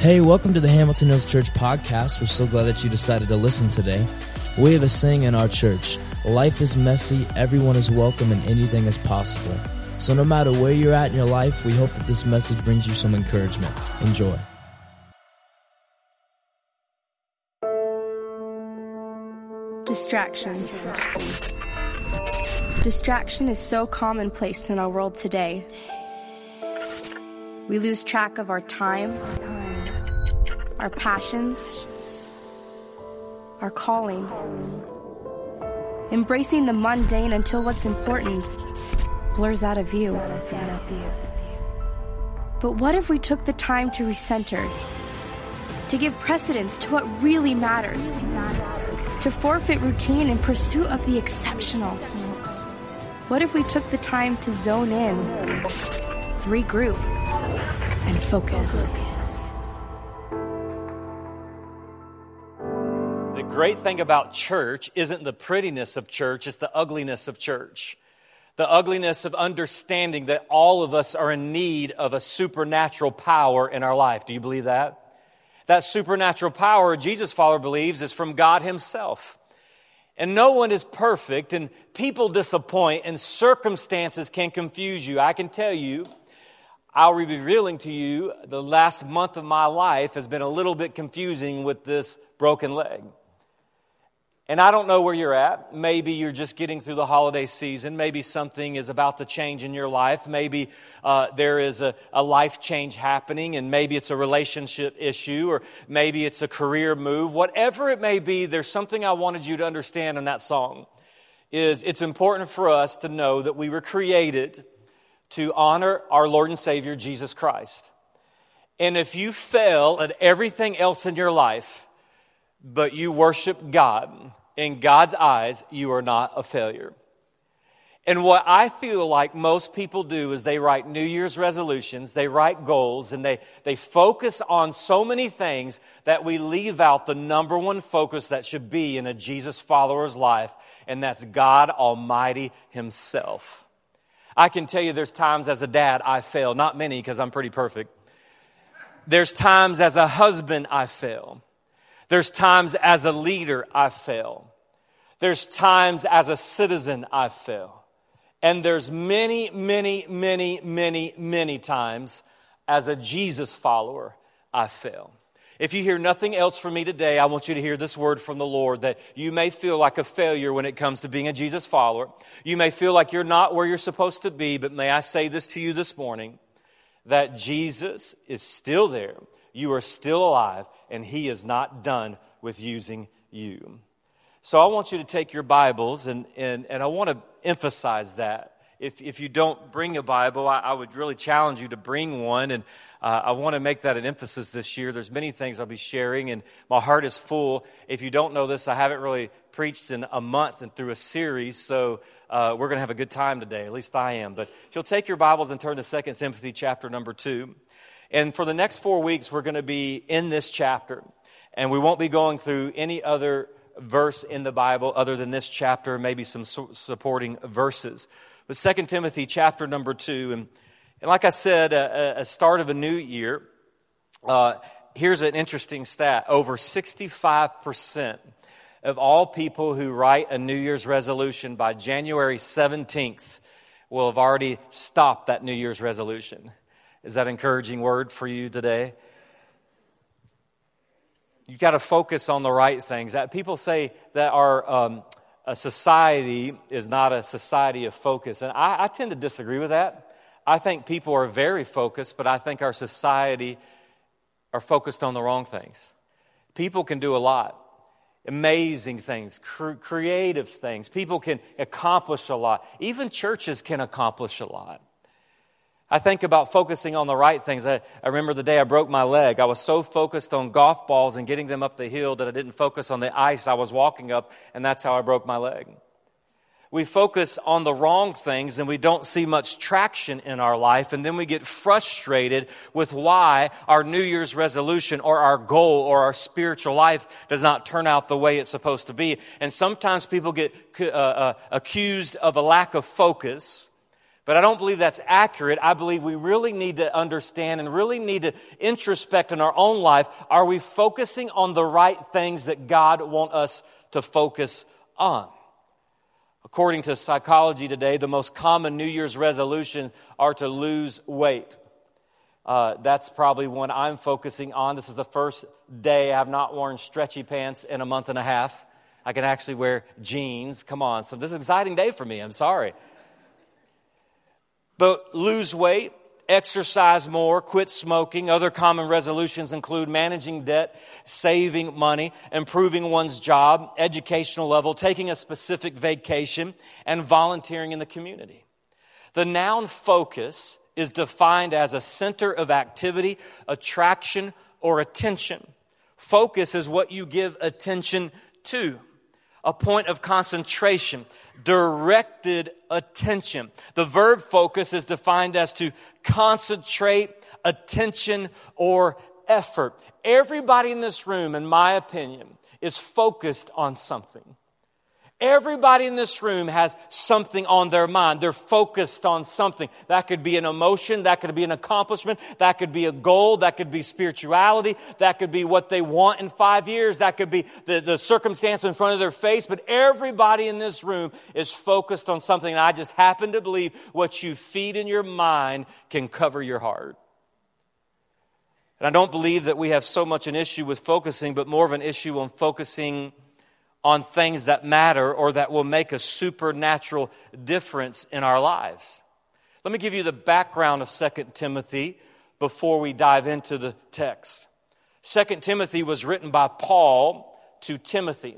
Hey, welcome to the Hamilton Hills Church podcast. We're so glad that you decided to listen today. We have a saying in our church life is messy, everyone is welcome, and anything is possible. So, no matter where you're at in your life, we hope that this message brings you some encouragement. Enjoy. Distraction. Distraction is so commonplace in our world today. We lose track of our time, our passions, our calling. Embracing the mundane until what's important blurs out of view. But what if we took the time to recenter, to give precedence to what really matters, to forfeit routine in pursuit of the exceptional? What if we took the time to zone in, regroup, and focus? Great thing about church isn't the prettiness of church, it's the ugliness of church. The ugliness of understanding that all of us are in need of a supernatural power in our life. Do you believe that? That supernatural power, Jesus' follower believes, is from God Himself. And no one is perfect, and people disappoint, and circumstances can confuse you. I can tell you, I'll be revealing to you the last month of my life has been a little bit confusing with this broken leg. And I don't know where you're at. Maybe you're just getting through the holiday season. Maybe something is about to change in your life. Maybe uh, there is a, a life change happening, and maybe it's a relationship issue, or maybe it's a career move. Whatever it may be, there's something I wanted you to understand in that song. Is it's important for us to know that we were created to honor our Lord and Savior Jesus Christ. And if you fail at everything else in your life, but you worship God, in God's eyes, you are not a failure. And what I feel like most people do is they write New Year's resolutions, they write goals, and they, they focus on so many things that we leave out the number one focus that should be in a Jesus follower's life, and that's God Almighty Himself. I can tell you there's times as a dad I fail, not many because I'm pretty perfect. There's times as a husband I fail. There's times as a leader I fail. There's times as a citizen I fail. And there's many, many, many, many, many times as a Jesus follower I fail. If you hear nothing else from me today, I want you to hear this word from the Lord that you may feel like a failure when it comes to being a Jesus follower. You may feel like you're not where you're supposed to be, but may I say this to you this morning that Jesus is still there. You are still alive and He is not done with using you. So I want you to take your Bibles, and, and, and I want to emphasize that. If, if you don't bring a Bible, I, I would really challenge you to bring one. And uh, I want to make that an emphasis this year. There's many things I'll be sharing, and my heart is full. If you don't know this, I haven't really preached in a month and through a series, so uh, we're going to have a good time today. At least I am. But if you'll take your Bibles and turn to 2 Timothy chapter number 2. And for the next four weeks, we're going to be in this chapter. And we won't be going through any other verse in the Bible other than this chapter, maybe some supporting verses. But 2 Timothy chapter number 2. And, and like I said, a, a start of a new year. Uh, here's an interesting stat over 65% of all people who write a New Year's resolution by January 17th will have already stopped that New Year's resolution. Is that encouraging word for you today? You've got to focus on the right things. People say that our um, society is not a society of focus, and I, I tend to disagree with that. I think people are very focused, but I think our society are focused on the wrong things. People can do a lot amazing things, cr- creative things. People can accomplish a lot. Even churches can accomplish a lot. I think about focusing on the right things. I, I, remember the day I broke my leg. I was so focused on golf balls and getting them up the hill that I didn't focus on the ice I was walking up, and that's how I broke my leg. We focus on the wrong things and we don't see much traction in our life, and then we get frustrated with why our New Year's resolution or our goal or our spiritual life does not turn out the way it's supposed to be. And sometimes people get uh, uh, accused of a lack of focus But I don't believe that's accurate. I believe we really need to understand and really need to introspect in our own life. Are we focusing on the right things that God wants us to focus on? According to psychology today, the most common New Year's resolution are to lose weight. Uh, that's probably one I'm focusing on. This is the first day I have not worn stretchy pants in a month and a half. I can actually wear jeans. Come on. So this is an exciting day for me. I'm sorry. But lose weight, exercise more, quit smoking. Other common resolutions include managing debt, saving money, improving one's job, educational level, taking a specific vacation, and volunteering in the community. The noun focus is defined as a center of activity, attraction, or attention. Focus is what you give attention to a point of concentration, directed attention. The verb focus is defined as to concentrate attention or effort. Everybody in this room, in my opinion, is focused on something. Everybody in this room has something on their mind. They're focused on something. That could be an emotion. That could be an accomplishment. That could be a goal. That could be spirituality. That could be what they want in five years. That could be the, the circumstance in front of their face. But everybody in this room is focused on something. And I just happen to believe what you feed in your mind can cover your heart. And I don't believe that we have so much an issue with focusing, but more of an issue on focusing on things that matter or that will make a supernatural difference in our lives. Let me give you the background of 2 Timothy before we dive into the text. 2 Timothy was written by Paul to Timothy.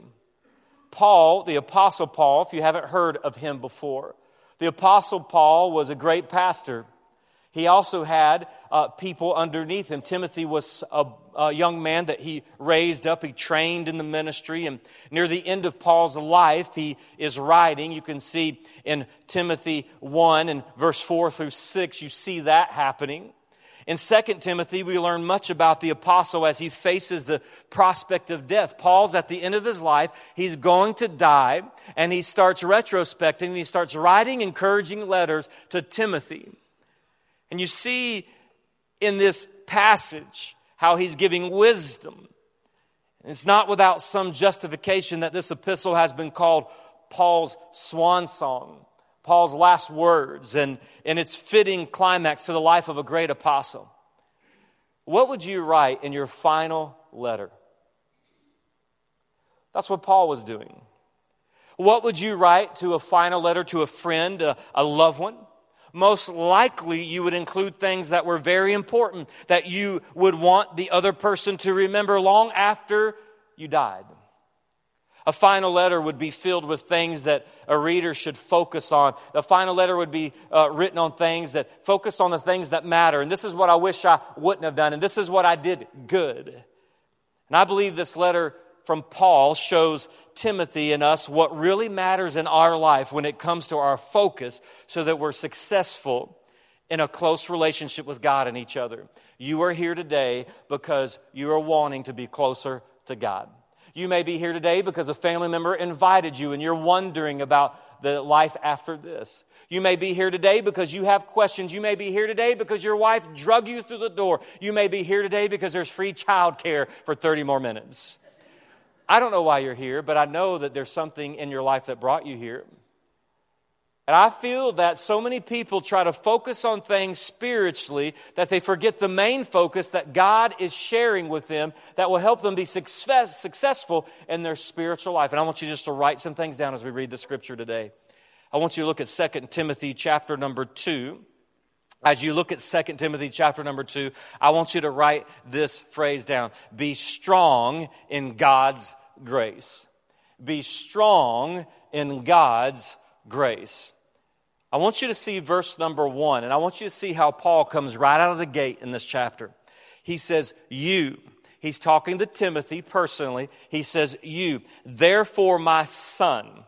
Paul, the Apostle Paul, if you haven't heard of him before, the Apostle Paul was a great pastor. He also had uh, people underneath him. Timothy was a, a, young man that he raised up. He trained in the ministry. And near the end of Paul's life, he is writing. You can see in Timothy 1 and verse 4 through 6, you see that happening. In 2 Timothy, we learn much about the apostle as he faces the prospect of death. Paul's at the end of his life. He's going to die, and he starts retrospecting, and he starts writing encouraging letters to Timothy. And you see in this passage how he's giving wisdom. it's not without some justification that this epistle has been called Paul's swan song, Paul's last words, and, and its fitting climax to the life of a great apostle. What would you write in your final letter? That's what Paul was doing. What would you write to a final letter to a friend, a, a loved one? Most likely you would include things that were very important that you would want the other person to remember long after you died. A final letter would be filled with things that a reader should focus on. A final letter would be uh, written on things that focus on the things that matter. And this is what I wish I wouldn't have done. And this is what I did good. And I believe this letter from Paul shows Timothy and us what really matters in our life when it comes to our focus so that we're successful in a close relationship with God and each other. You are here today because you are wanting to be closer to God. You may be here today because a family member invited you and you're wondering about the life after this. You may be here today because you have questions. You may be here today because your wife drug you through the door. You may be here today because there's free childcare for 30 more minutes. I don't know why you're here, but I know that there's something in your life that brought you here. And I feel that so many people try to focus on things spiritually that they forget the main focus that God is sharing with them that will help them be success, successful in their spiritual life. And I want you just to write some things down as we read the scripture today. I want you to look at 2 Timothy chapter number 2. As you look at 2 Timothy chapter number 2, I want you to write this phrase down. Be strong in God's grace. Be strong in God's grace. I want you to see verse number one, and I want you to see how Paul comes right out of the gate in this chapter. He says, You. He's talking to Timothy personally. He says, You. Therefore, my son.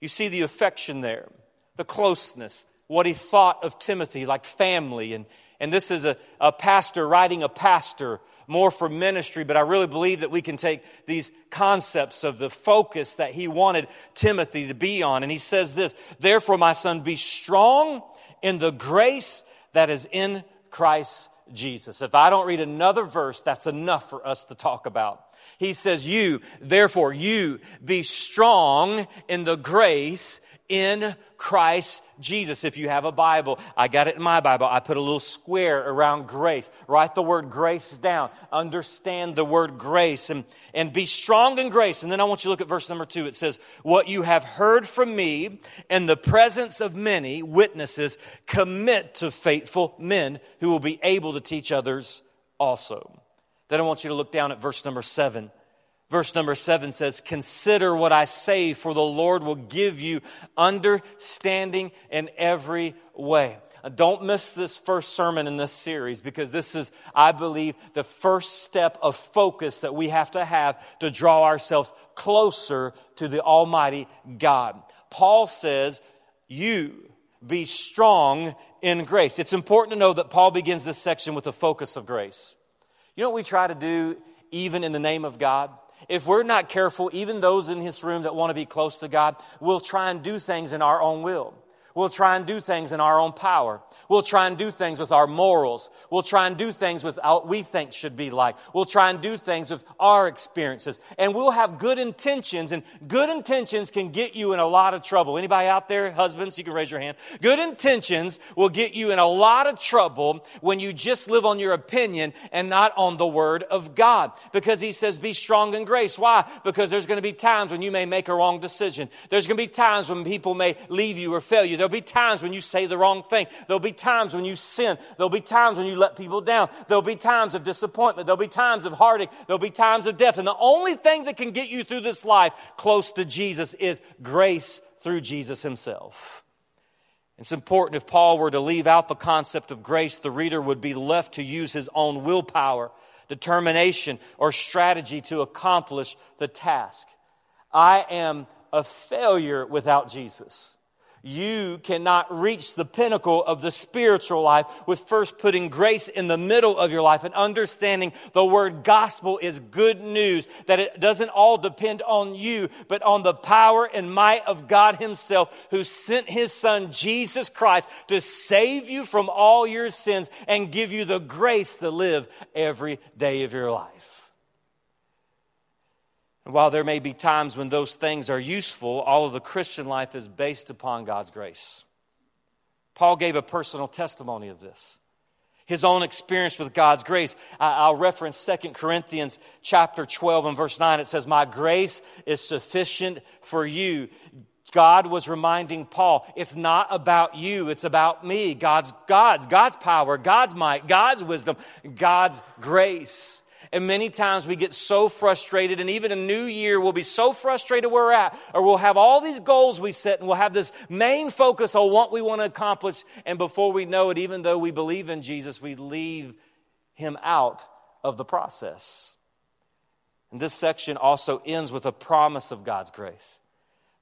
You see the affection there, the closeness, what he thought of Timothy, like family. And, and this is a, a pastor writing a pastor more for ministry, but I really believe that we can take these concepts of the focus that he wanted Timothy to be on. And he says this, therefore, my son, be strong in the grace that is in Christ Jesus. If I don't read another verse, that's enough for us to talk about. He says, You, therefore, you be strong in the grace in Christ Jesus. If you have a Bible, I got it in my Bible. I put a little square around grace. Write the word grace down. Understand the word grace and, and be strong in grace. And then I want you to look at verse number two. It says, What you have heard from me in the presence of many witnesses, commit to faithful men who will be able to teach others also. Then I want you to look down at verse number seven. Verse number seven says, Consider what I say, for the Lord will give you understanding in every way. Don't miss this first sermon in this series because this is, I believe, the first step of focus that we have to have to draw ourselves closer to the Almighty God. Paul says, You be strong in grace. It's important to know that Paul begins this section with a focus of grace. You know what we try to do even in the name of God? If we're not careful, even those in this room that want to be close to God will try and do things in our own will. We'll try and do things in our own power. We'll try and do things with our morals. We'll try and do things with what we think should be like. We'll try and do things with our experiences. And we'll have good intentions, and good intentions can get you in a lot of trouble. Anybody out there, husbands, you can raise your hand. Good intentions will get you in a lot of trouble when you just live on your opinion and not on the word of God. Because he says, be strong in grace. Why? Because there's going to be times when you may make a wrong decision. There's going to be times when people may leave you or fail you. There'll be times when you say the wrong thing. There'll be times when you sin. There'll be times when you let people down. There'll be times of disappointment. There'll be times of heartache. There'll be times of death. And the only thing that can get you through this life close to Jesus is grace through Jesus himself. It's important if Paul were to leave out the concept of grace, the reader would be left to use his own willpower, determination, or strategy to accomplish the task. I am a failure without Jesus you cannot reach the pinnacle of the spiritual life with first putting grace in the middle of your life and understanding the word gospel is good news, that it doesn't all depend on you, but on the power and might of God Himself who sent His Son Jesus Christ to save you from all your sins and give you the grace to live every day of your life. And while there may be times when those things are useful, all of the Christian life is based upon God's grace. Paul gave a personal testimony of this. His own experience with God's grace. I'll reference 2 Corinthians chapter 12 and verse 9. It says, My grace is sufficient for you. God was reminding Paul, it's not about you, it's about me. God's God's God's power, God's might, God's wisdom, God's grace. And many times we get so frustrated, and even a new year, we'll be so frustrated where we're at, or we'll have all these goals we set, and we'll have this main focus on what we want to accomplish. And before we know it, even though we believe in Jesus, we leave him out of the process. And this section also ends with a promise of God's grace.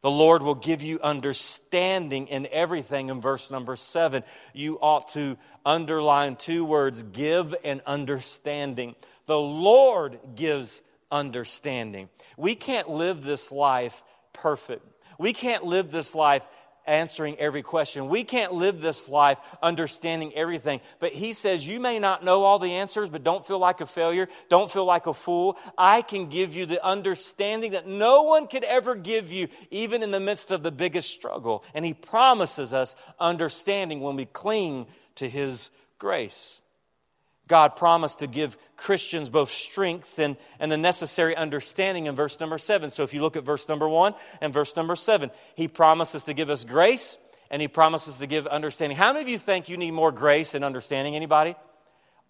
The Lord will give you understanding in everything in verse number seven. You ought to underline two words give and understanding. The Lord gives understanding. We can't live this life perfect. We can't live this life answering every question. We can't live this life understanding everything. But he says, You may not know all the answers, but don't feel like a failure. Don't feel like a fool. I can give you the understanding that no one could ever give you, even in the midst of the biggest struggle. And he promises us understanding when we cling to his grace. God promised to give Christians both strength and, and the necessary understanding in verse number seven. So if you look at verse number one and verse number seven, He promises to give us grace and He promises to give understanding. How many of you think you need more grace and understanding? Anybody?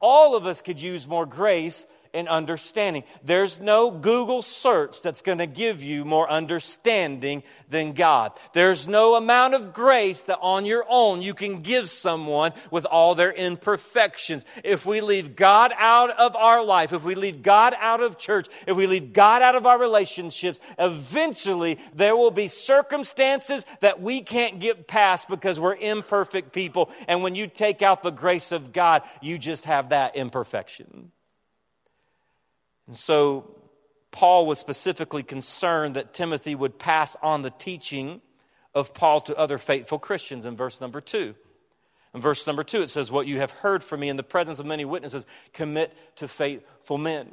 All of us could use more grace and understanding. There's no Google search that's going to give you more understanding than God. There's no amount of grace that on your own you can give someone with all their imperfections. If we leave God out of our life, if we leave God out of church, if we leave God out of our relationships, eventually there will be circumstances that we can't get past because we're imperfect people. And when you take out the grace of God, you just have that imperfection. And so Paul was specifically concerned that Timothy would pass on the teaching of Paul to other faithful Christians in verse number two. In verse number two, it says, What you have heard from me in the presence of many witnesses, commit to faithful men.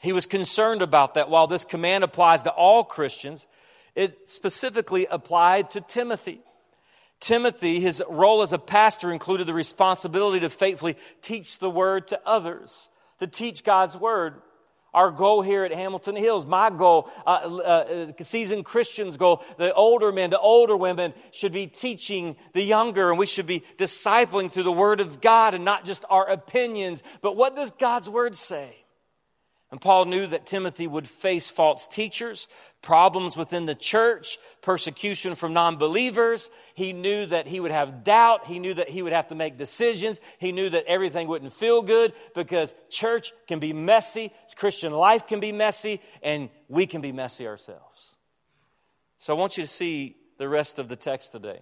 He was concerned about that while this command applies to all Christians, it specifically applied to Timothy. Timothy, his role as a pastor included the responsibility to faithfully teach the word to others, to teach God's word. Our goal here at Hamilton Hills, my goal, uh, uh, uh, seasoned Christians' goal, the older men, the older women should be teaching the younger, and we should be discipling through the Word of God and not just our opinions. But what does God's Word say? And Paul knew that Timothy would face false teachers, problems within the church, persecution from non believers. He knew that he would have doubt. He knew that he would have to make decisions. He knew that everything wouldn't feel good because church can be messy, Christian life can be messy, and we can be messy ourselves. So I want you to see the rest of the text today.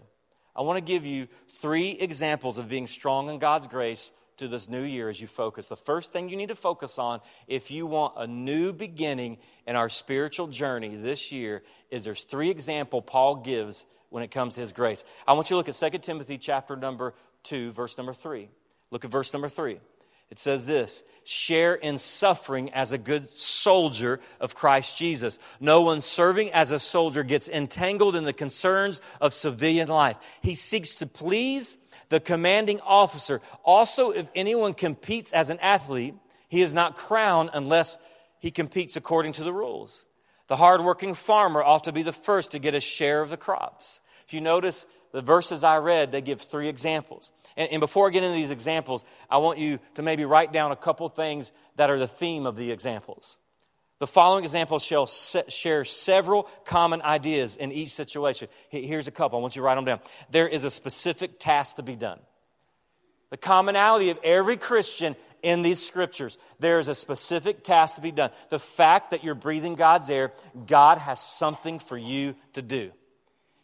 I want to give you three examples of being strong in God's grace to this new year as you focus. The first thing you need to focus on if you want a new beginning in our spiritual journey this year is there's three example Paul gives when it comes to his grace. I want you to look at 2 Timothy chapter number 2 verse number 3. Look at verse number 3. It says this share in suffering as a good soldier of Christ Jesus. No one serving as a soldier gets entangled in the concerns of civilian life. He seeks to please the commanding officer. Also, if anyone competes as an athlete, he is not crowned unless he competes according to the rules. The hardworking farmer ought to be the first to get a share of the crops. If you notice the verses I read, they give three examples. And, and before I get into these examples, I want you to maybe write down a couple things that are the theme of the examples. The following examples shall share several common ideas in each situation. Here's a couple. I want you to write them down. There is a specific task to be done. The commonality of every Christian in these scriptures, there is a specific task to be done. The fact that you're breathing God's air, God has something for you to do.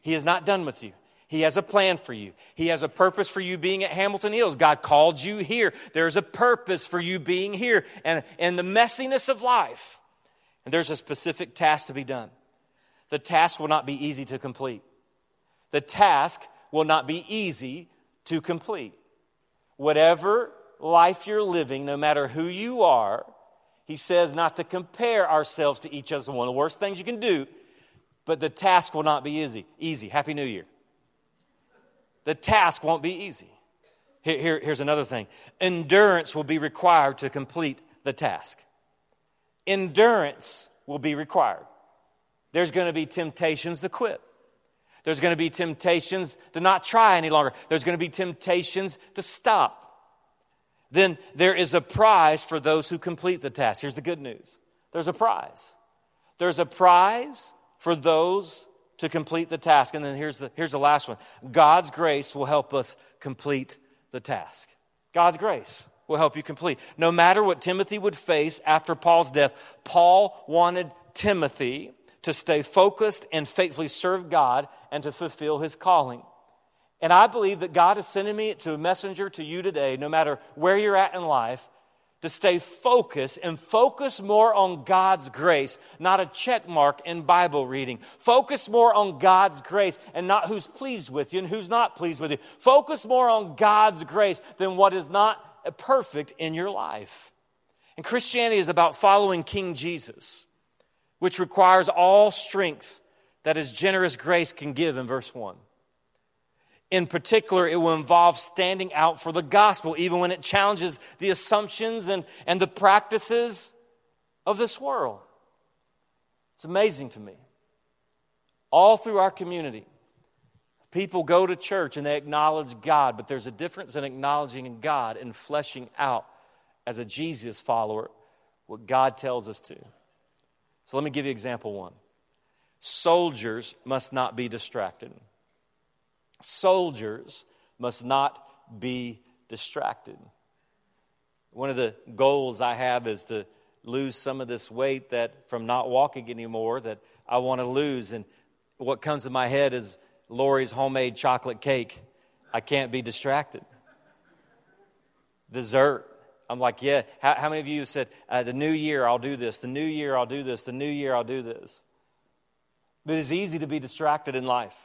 He is not done with you. He has a plan for you. He has a purpose for you being at Hamilton Hills. God called you here. There's a purpose for you being here. And in the messiness of life, and there's a specific task to be done. The task will not be easy to complete. The task will not be easy to complete. Whatever life you're living, no matter who you are, he says not to compare ourselves to each other. One of the worst things you can do, but the task will not be easy. Easy. Happy New Year. The task won't be easy. Here, here, here's another thing endurance will be required to complete the task endurance will be required. There's going to be temptations to quit. There's going to be temptations to not try any longer. There's going to be temptations to stop. Then there is a prize for those who complete the task. Here's the good news there's a prize. There's a prize for those to complete the task. And then here's the, here's the last one God's grace will help us complete the task. God's grace will help you complete. No matter what Timothy would face after Paul's death, Paul wanted Timothy to stay focused and faithfully serve God and to fulfill his calling. And I believe that God is sending me to a messenger to you today, no matter where you're at in life, to stay focused and focus more on God's grace, not a check mark in Bible reading. Focus more on God's grace and not who's pleased with you and who's not pleased with you. Focus more on God's grace than what is not perfect in your life. And Christianity is about following King Jesus, which requires all strength that his generous grace can give in verse 1. In particular, it will involve standing out for the gospel, even when it challenges the assumptions and, and the practices of this world. It's amazing to me. All through our community, People go to church and they acknowledge God, but there's a difference in acknowledging God and fleshing out as a Jesus follower what God tells us to. So let me give you example one. Soldiers must not be distracted. Soldiers must not be distracted. One of the goals I have is to lose some of this weight that from not walking anymore that I want to lose. And what comes to my head is Lori's homemade chocolate cake, I can't be distracted. Dessert. I'm like, yeah. How, how many of you said, uh, the new year I'll do this, the new year I'll do this, the new year I'll do this? But it's easy to be distracted in life.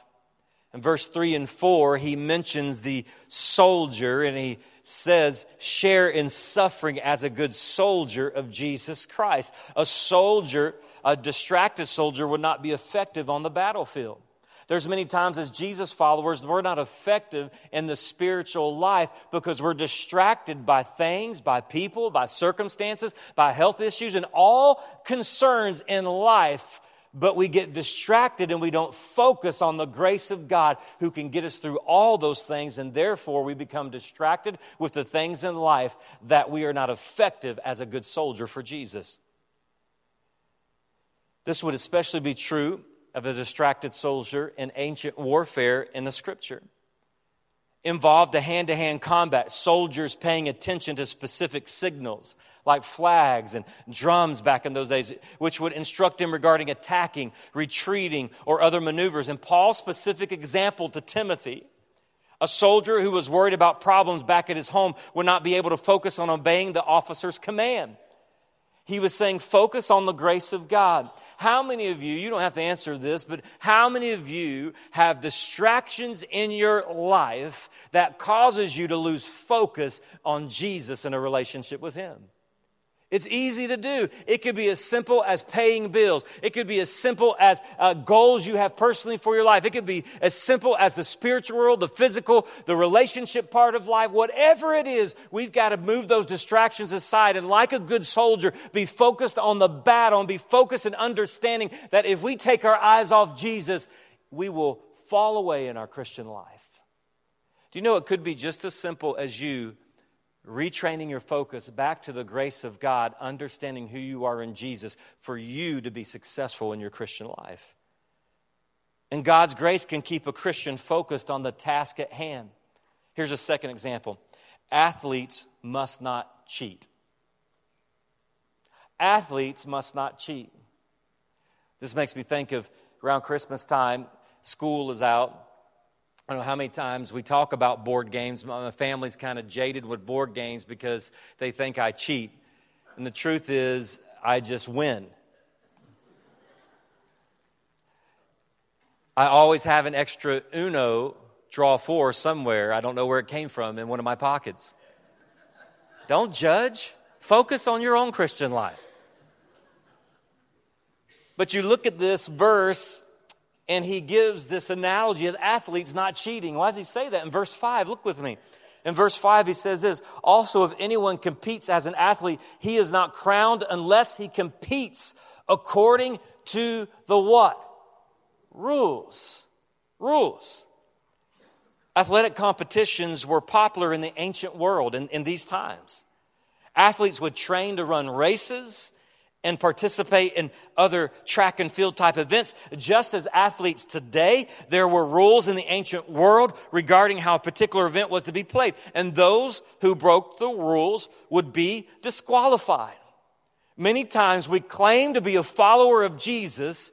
In verse 3 and 4, he mentions the soldier and he says, share in suffering as a good soldier of Jesus Christ. A soldier, a distracted soldier, would not be effective on the battlefield. There's many times as Jesus followers, we're not effective in the spiritual life because we're distracted by things, by people, by circumstances, by health issues, and all concerns in life. But we get distracted and we don't focus on the grace of God who can get us through all those things. And therefore, we become distracted with the things in life that we are not effective as a good soldier for Jesus. This would especially be true of a distracted soldier in ancient warfare in the scripture. Involved a hand to hand combat, soldiers paying attention to specific signals like flags and drums back in those days, which would instruct him regarding attacking, retreating, or other maneuvers. And Paul's specific example to Timothy a soldier who was worried about problems back at his home would not be able to focus on obeying the officer's command. He was saying, focus on the grace of God. How many of you, you don't have to answer this, but how many of you have distractions in your life that causes you to lose focus on Jesus and a relationship with Him? It's easy to do. It could be as simple as paying bills. It could be as simple as uh, goals you have personally for your life. It could be as simple as the spiritual world, the physical, the relationship part of life. Whatever it is, we've got to move those distractions aside and, like a good soldier, be focused on the battle and be focused in understanding that if we take our eyes off Jesus, we will fall away in our Christian life. Do you know it could be just as simple as you retraining your focus back to the grace of God, understanding who you are in Jesus for you to be successful in your Christian life. And God's grace can keep a Christian focused on the task at hand. Here's a second example athletes must not cheat. Athletes must not cheat. This makes me think of around Christmas time, school is out, I don't know how many times we talk about board games. My family's kind of jaded with board games because they think I cheat. And the truth is, I just win. I always have an extra Uno draw four somewhere. I don't know where it came from in one of my pockets. Don't judge. Focus on your own Christian life. But you look at this verse and he gives this analogy of athletes not cheating. Why does he say that? In verse 5, look with me. In verse 5, he says this Also, if anyone competes as an athlete, he is not crowned unless he competes according to the what? Rules. Rules. Athletic competitions were popular in the ancient world in, in these times. Athletes would train to run races and participate in other track and field type events. Just as athletes today, there were rules in the ancient world regarding how a particular event was to be played. And those who broke the rules would be disqualified. Many times we claim to be a follower of Jesus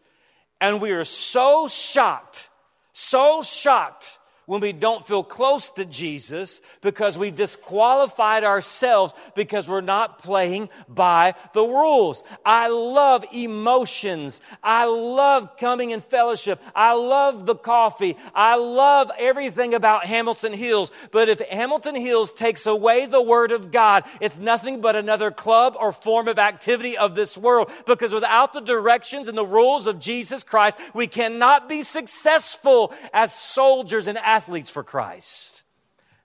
and we are so shocked, so shocked when we don't feel close to Jesus because we disqualified ourselves because we're not playing by the rules. I love emotions. I love coming in fellowship. I love the coffee. I love everything about Hamilton Hills. But if Hamilton Hills takes away the Word of God, it's nothing but another club or form of activity of this world because without the directions and the rules of Jesus Christ, we cannot be successful as soldiers and athletes for Christ.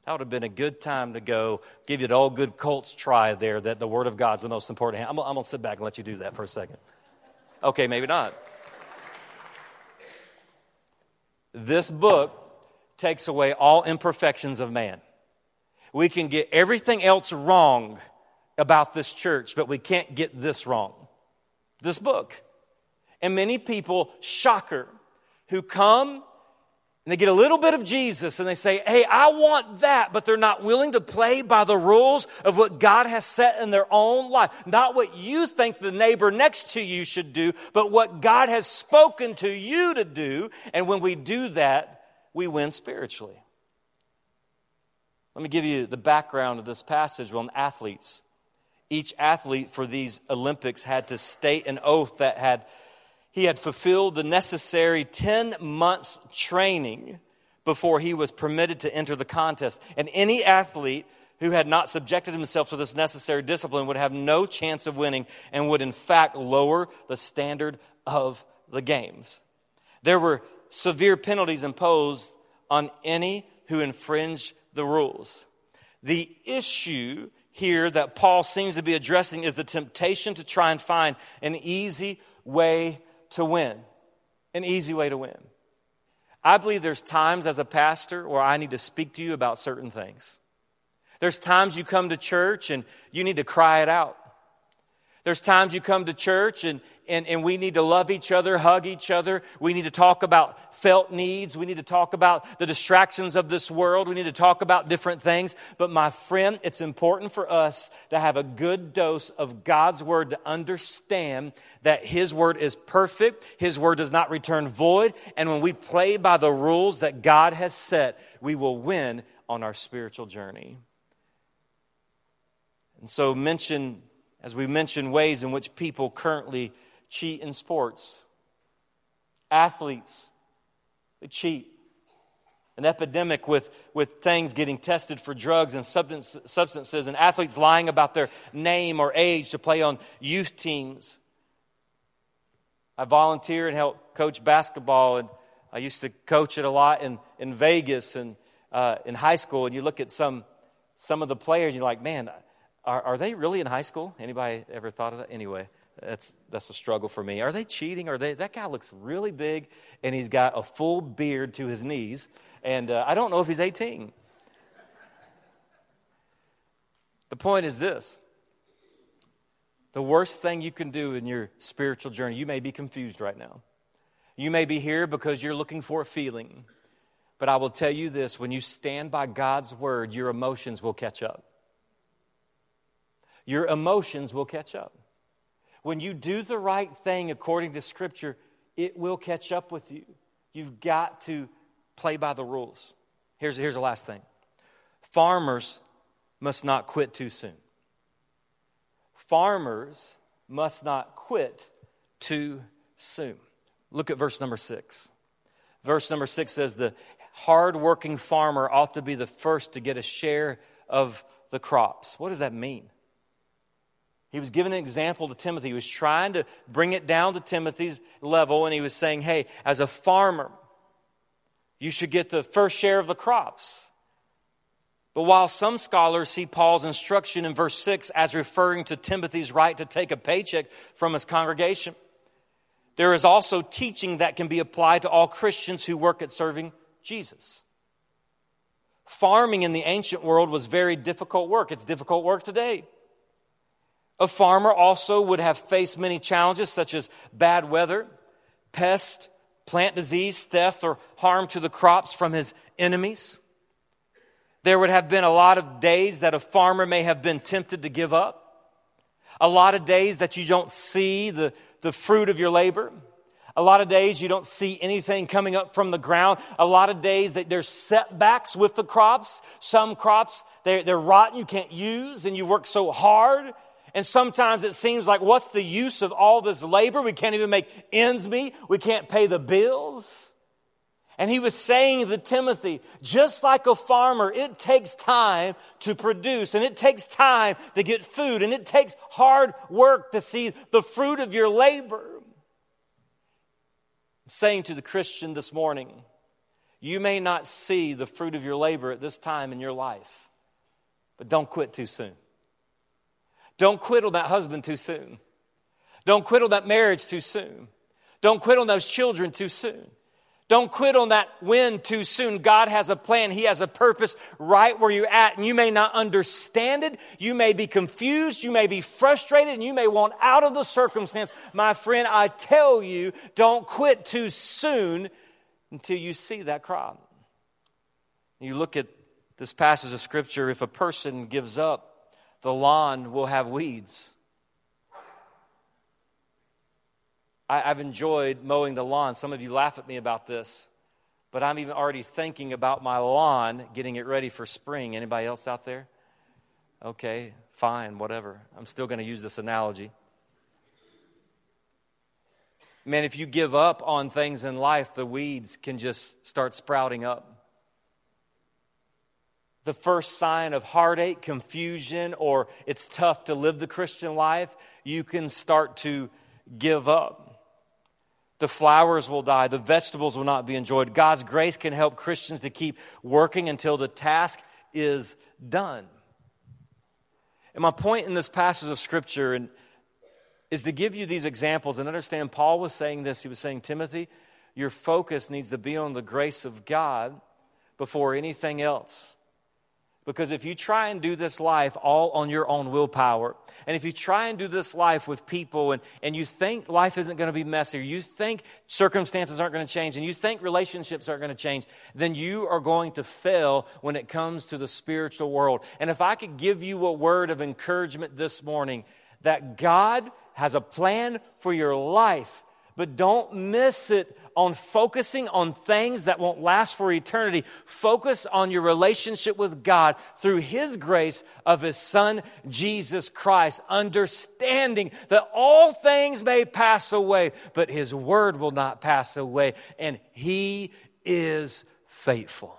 That would have been a good time to go give you the old good Colts try there that the Word of God's the most important. I'm, I'm going to sit back and let you do that for a second. Okay, maybe not. This book takes away all imperfections of man. We can get everything else wrong about this church, but we can't get this wrong. This book. And many people, shocker, who come and they get a little bit of Jesus and they say, Hey, I want that, but they're not willing to play by the rules of what God has set in their own life. Not what you think the neighbor next to you should do, but what God has spoken to you to do. And when we do that, we win spiritually. Let me give you the background of this passage on athletes. Each athlete for these Olympics had to state an oath that had he had fulfilled the necessary 10 months training before he was permitted to enter the contest. And any athlete who had not subjected himself to this necessary discipline would have no chance of winning and would, in fact, lower the standard of the games. There were severe penalties imposed on any who infringed the rules. The issue here that Paul seems to be addressing is the temptation to try and find an easy way to win. An easy way to win. I believe there's times as a pastor where I need to speak to you about certain things. There's times you come to church and you need to cry it out. There's times you come to church and, and, and we need to love each other, hug each other. We need to talk about felt needs. We need to talk about the distractions of this world. We need to talk about different things. But my friend, it's important for us to have a good dose of God's word to understand that His word is perfect. His word does not return void. And when we play by the rules that God has set, we will win on our spiritual journey. And so mention as we mentioned ways in which people currently cheat in sports. Athletes, they cheat. An epidemic with, with things getting tested for drugs and substance, substances, and athletes lying about their name or age to play on youth teams. I volunteer and help coach basketball, and I used to coach it a lot in, in Vegas and uh, in high school. And you look at some, some of the players, and you're like, man, are, are they really in high school? Anybody ever thought of that? Anyway, that's, that's a struggle for me. Are they cheating? Are they, that guy looks really big and he's got a full beard to his knees. And uh, I don't know if he's 18. The point is this the worst thing you can do in your spiritual journey, you may be confused right now. You may be here because you're looking for a feeling. But I will tell you this when you stand by God's word, your emotions will catch up your emotions will catch up. When you do the right thing according to Scripture, it will catch up with you. You've got to play by the rules. Here's, here's the last thing farmers must not quit too soon. Farmers must not quit too soon. Look at verse number six. Verse number six says, The hardworking farmer ought to be the first to get a share of the crops. What does that mean? He was giving an example to Timothy. He was trying to bring it down to Timothy's level, and he was saying, Hey, as a farmer, you should get the first share of the crops. But while some scholars see Paul's instruction in verse 6 as referring to Timothy's right to take a paycheck from his congregation, there is also teaching that can be applied to all Christians who work at serving Jesus. Farming in the ancient world was very difficult work. It's difficult work today. A farmer also would have faced many challenges such as bad weather, pest, plant disease, theft, or harm to the crops from his enemies. There would have been a lot of days that a farmer may have been tempted to give up. A lot of days that you don't see the, the fruit of your labor. A lot of days you don't see anything coming up from the ground. A lot of days that there's setbacks with the crops. Some crops, they're, they're rotten, you can't use, and you work so hard and sometimes it seems like, what's the use of all this labor? We can't even make ends meet. We can't pay the bills. And he was saying to Timothy, just like a farmer, it takes time to produce and it takes time to get food and it takes hard work to see the fruit of your labor. I'm saying to the Christian this morning, you may not see the fruit of your labor at this time in your life, but don't quit too soon. Don't quit on that husband too soon. Don't quit on that marriage too soon. Don't quit on those children too soon. Don't quit on that win too soon. God has a plan. He has a purpose right where you're at. And you may not understand it. You may be confused. You may be frustrated and you may want out of the circumstance. My friend, I tell you, don't quit too soon until you see that crop. You look at this passage of scripture. If a person gives up the lawn will have weeds. I, have enjoyed mowing the lawn. Some of you laugh at me about this, but I'm even already thinking about my lawn, getting it ready for spring. Anybody else out there? Okay, fine, whatever. I'm still going to use this analogy. Man, if you give up on things in life, the weeds can just start sprouting up. The first sign of heartache, confusion, or it's tough to live the Christian life, you can start to give up. The flowers will die, the vegetables will not be enjoyed. God's grace can help Christians to keep working until the task is done. And my point in this passage of Scripture and, is to give you these examples and understand Paul was saying this. He was saying, Timothy, your focus needs to be on the grace of God before anything else. Because if you try and do this life all on your own willpower, and if you try and do this life with people and, and you think life isn't going to be messy, or you think circumstances aren't going to change, and you think relationships aren't going to change, then you are going to fail when it comes to the spiritual world. And if I could give you a word of encouragement this morning, that God has a plan for your life, but don't miss it on focusing on things that won't last for eternity. Focus on your relationship with God through His grace of His Son, Jesus Christ, understanding that all things may pass away, but His Word will not pass away, and He is faithful.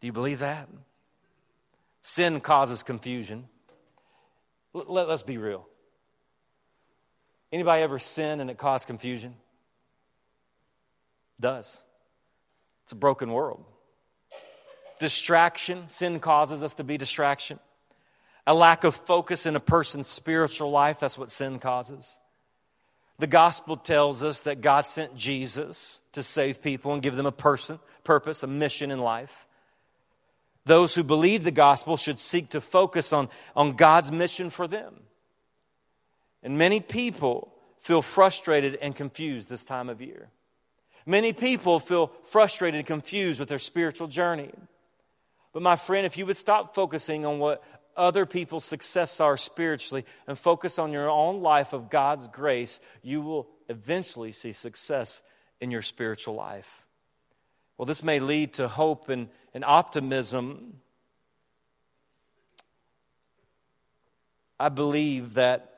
Do you believe that? Sin causes confusion. Let, us be real. Anybody ever sin and it caused confusion? Does. It's a broken world. Distraction, sin causes us to be distraction. A lack of focus in a person's spiritual life, that's what sin causes. The gospel tells us that God sent Jesus to save people and give them a person, purpose, a mission in life. Those who believe the gospel should seek to focus on, on God's mission for them. And many people feel frustrated and confused this time of year. Many people feel frustrated and confused with their spiritual journey. But my friend, if you would stop focusing on what other people's success are spiritually and focus on your own life of God's grace, you will eventually see success in your spiritual life. Well, this may lead to hope and, and optimism. I believe that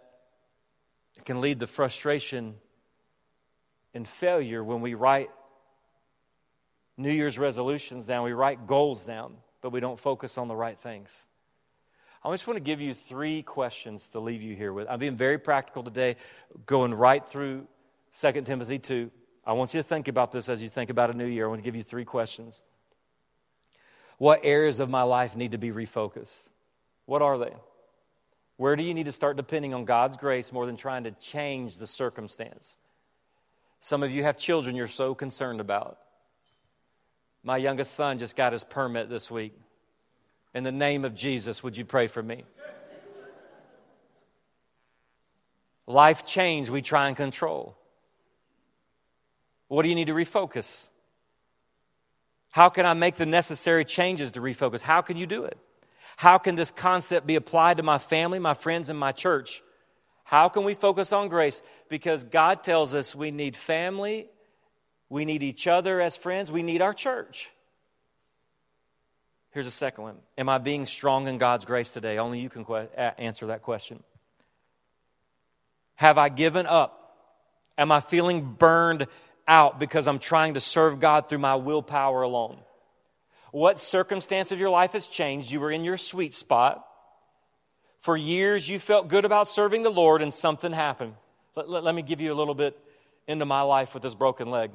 it can lead to frustration and failure when we write New Year's resolutions down, we write goals down, but we don't focus on the right things. I just want to give you three questions to leave you here with. I'm being very practical today, going right through 2 Timothy 2. I want you to think about this as you think about a new year. I want to give you three questions. What areas of my life need to be refocused? What are they? Where do you need to start depending on God's grace more than trying to change the circumstance? Some of you have children you're so concerned about. My youngest son just got his permit this week. In the name of Jesus, would you pray for me? Life change we try and control. What do you need to refocus? How can I make the necessary changes to refocus? How can you do it? How can this concept be applied to my family, my friends, and my church? How can we focus on grace? Because God tells us we need family, we need each other as friends, we need our church. Here's a second one Am I being strong in God's grace today? Only you can que- answer that question. Have I given up? Am I feeling burned out because I'm trying to serve God through my willpower alone? What circumstance of your life has changed? You were in your sweet spot. For years, you felt good about serving the Lord, and something happened. Let, let, let me give you a little bit into my life with this broken leg.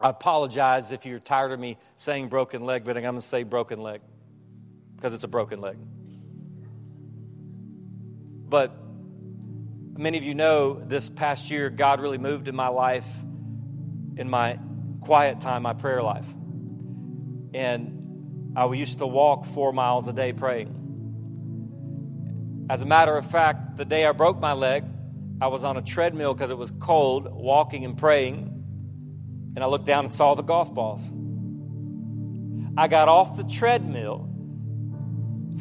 I apologize if you're tired of me saying broken leg, but I'm going to say broken leg because it's a broken leg. But many of you know this past year, God really moved in my life, in my quiet time, my prayer life. And I used to walk four miles a day praying. As a matter of fact, the day I broke my leg, I was on a treadmill because it was cold, walking and praying, and I looked down and saw the golf balls. I got off the treadmill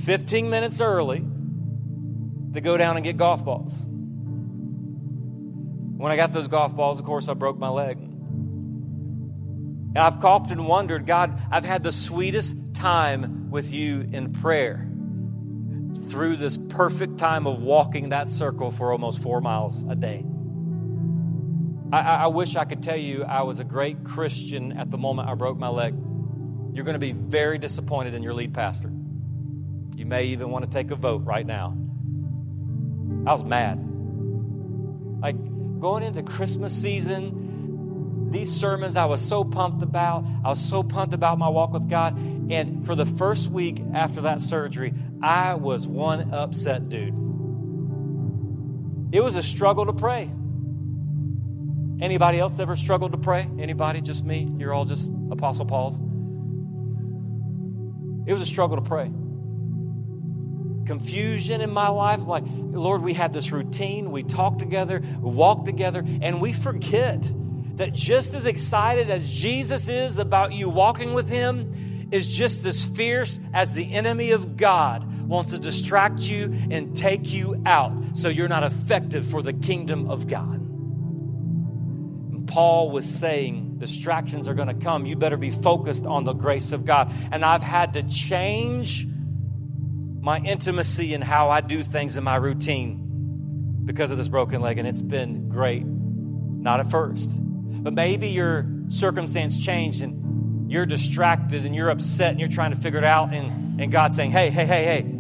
15 minutes early to go down and get golf balls. When I got those golf balls, of course, I broke my leg. And I've often wondered, God, I've had the sweetest time with you in prayer through this perfect time of walking that circle for almost four miles a day. I, I, wish I could tell you I was a great Christian at the moment I broke my leg. You're going to be very disappointed in your lead pastor. You may even want to take a vote right now. I was mad. Like going into Christmas season, these sermons I was so pumped about. I was so pumped about my walk with God. And for the first week after that surgery, I was one upset dude. It was a struggle to pray. Anybody else ever struggled to pray? Anybody? Just me? You're all just Apostle Paul's? It was a struggle to pray. Confusion in my life. Like, Lord, we had this routine. We talk together, we together, and we forget that just as excited as Jesus is about you walking with Him, is just as fierce as the enemy of God wants to distract you and take you out so you're not effective for the kingdom of God. And Paul was saying, distractions are going to come. You better be focused on the grace of God. And I've had to change my intimacy and how I do things in my routine because of this broken leg, and it's been great. Not at first, but maybe your circumstance changed and you're distracted and you're upset and you're trying to figure it out, and, and God's saying, Hey, hey, hey, hey,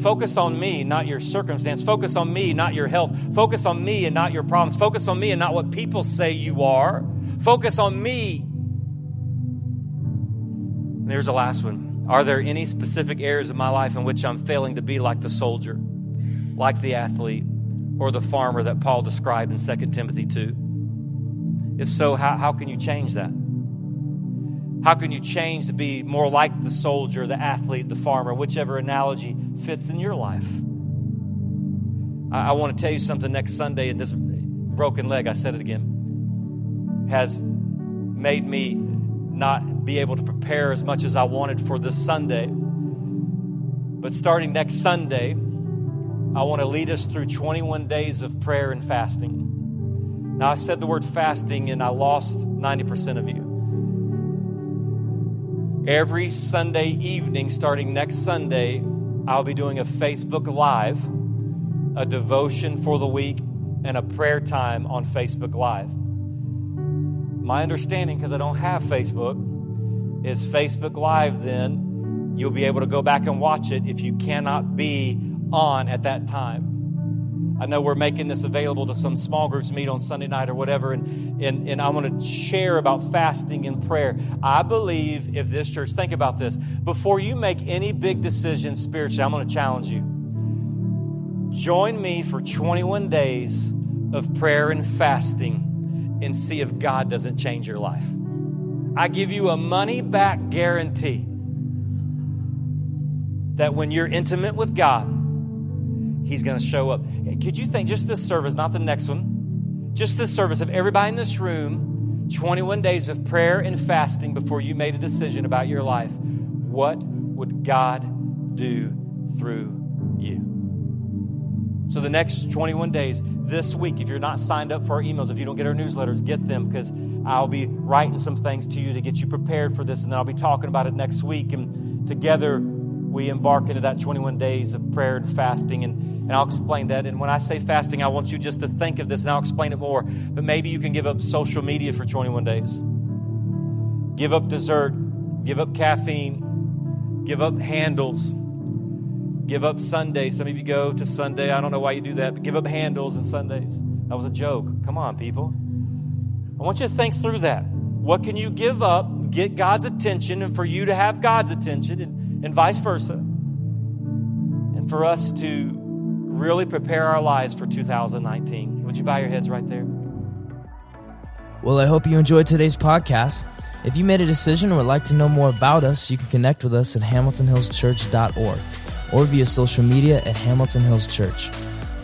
Focus on me, not your circumstance. Focus on me, not your health. Focus on me and not your problems. Focus on me and not what people say you are. Focus on me. And there's the last one. Are there any specific areas of my life in which I'm failing to be like the soldier, like the athlete, or the farmer that Paul described in 2 Timothy 2? If so, how, how can you change that? How can you change to be more like the soldier, the athlete, the farmer, whichever analogy fits in your life? I, I want to tell you something next Sunday, and this broken leg, I said it again, has made me not be able to prepare as much as I wanted for this Sunday. But starting next Sunday, I want to lead us through 21 days of prayer and fasting. Now, I said the word fasting, and I lost 90% of you. Every Sunday evening, starting next Sunday, I'll be doing a Facebook Live, a devotion for the week, and a prayer time on Facebook Live. My understanding, because I don't have Facebook, is Facebook Live, then you'll be able to go back and watch it if you cannot be on at that time. I know we're making this available to some small groups meet on Sunday night or whatever, and, and, and I want to share about fasting and prayer. I believe if this church, think about this, before you make any big decisions spiritually, I'm going to challenge you. Join me for 21 days of prayer and fasting and see if God doesn't change your life. I give you a money back guarantee that when you're intimate with God, He's going to show up. Could you think just this service, not the next one, just this service of everybody in this room, 21 days of prayer and fasting before you made a decision about your life? What would God do through you? So, the next 21 days, this week, if you're not signed up for our emails, if you don't get our newsletters, get them because I'll be writing some things to you to get you prepared for this, and then I'll be talking about it next week. And together, we embark into that 21 days of prayer and fasting. And and I'll explain that. And when I say fasting, I want you just to think of this and I'll explain it more. But maybe you can give up social media for 21 days. Give up dessert, give up caffeine, give up Handel's, give up Sunday. Some of you go to Sunday. I don't know why you do that, but give up Handel's and Sundays. That was a joke. Come on, people. I want you to think through that. What can you give up, get God's attention, and for you to have God's attention, and vice versa? And for us to really prepare our lives for 2019. Would you bow your heads right there? Well, I hope you enjoyed today's podcast. If you made a decision or would like to know more about us, you can connect with us at hamiltonhillschurch.org or via social media at Hamilton Hills Church.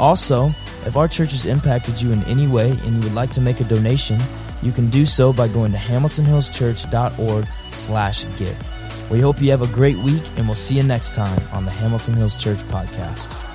Also, if our church has impacted you in any way and you would like to make a donation, you can do so by going to hamiltonhillschurch.org slash give. We hope you have a great week and we'll see you next time on the Hamilton Hills Church podcast.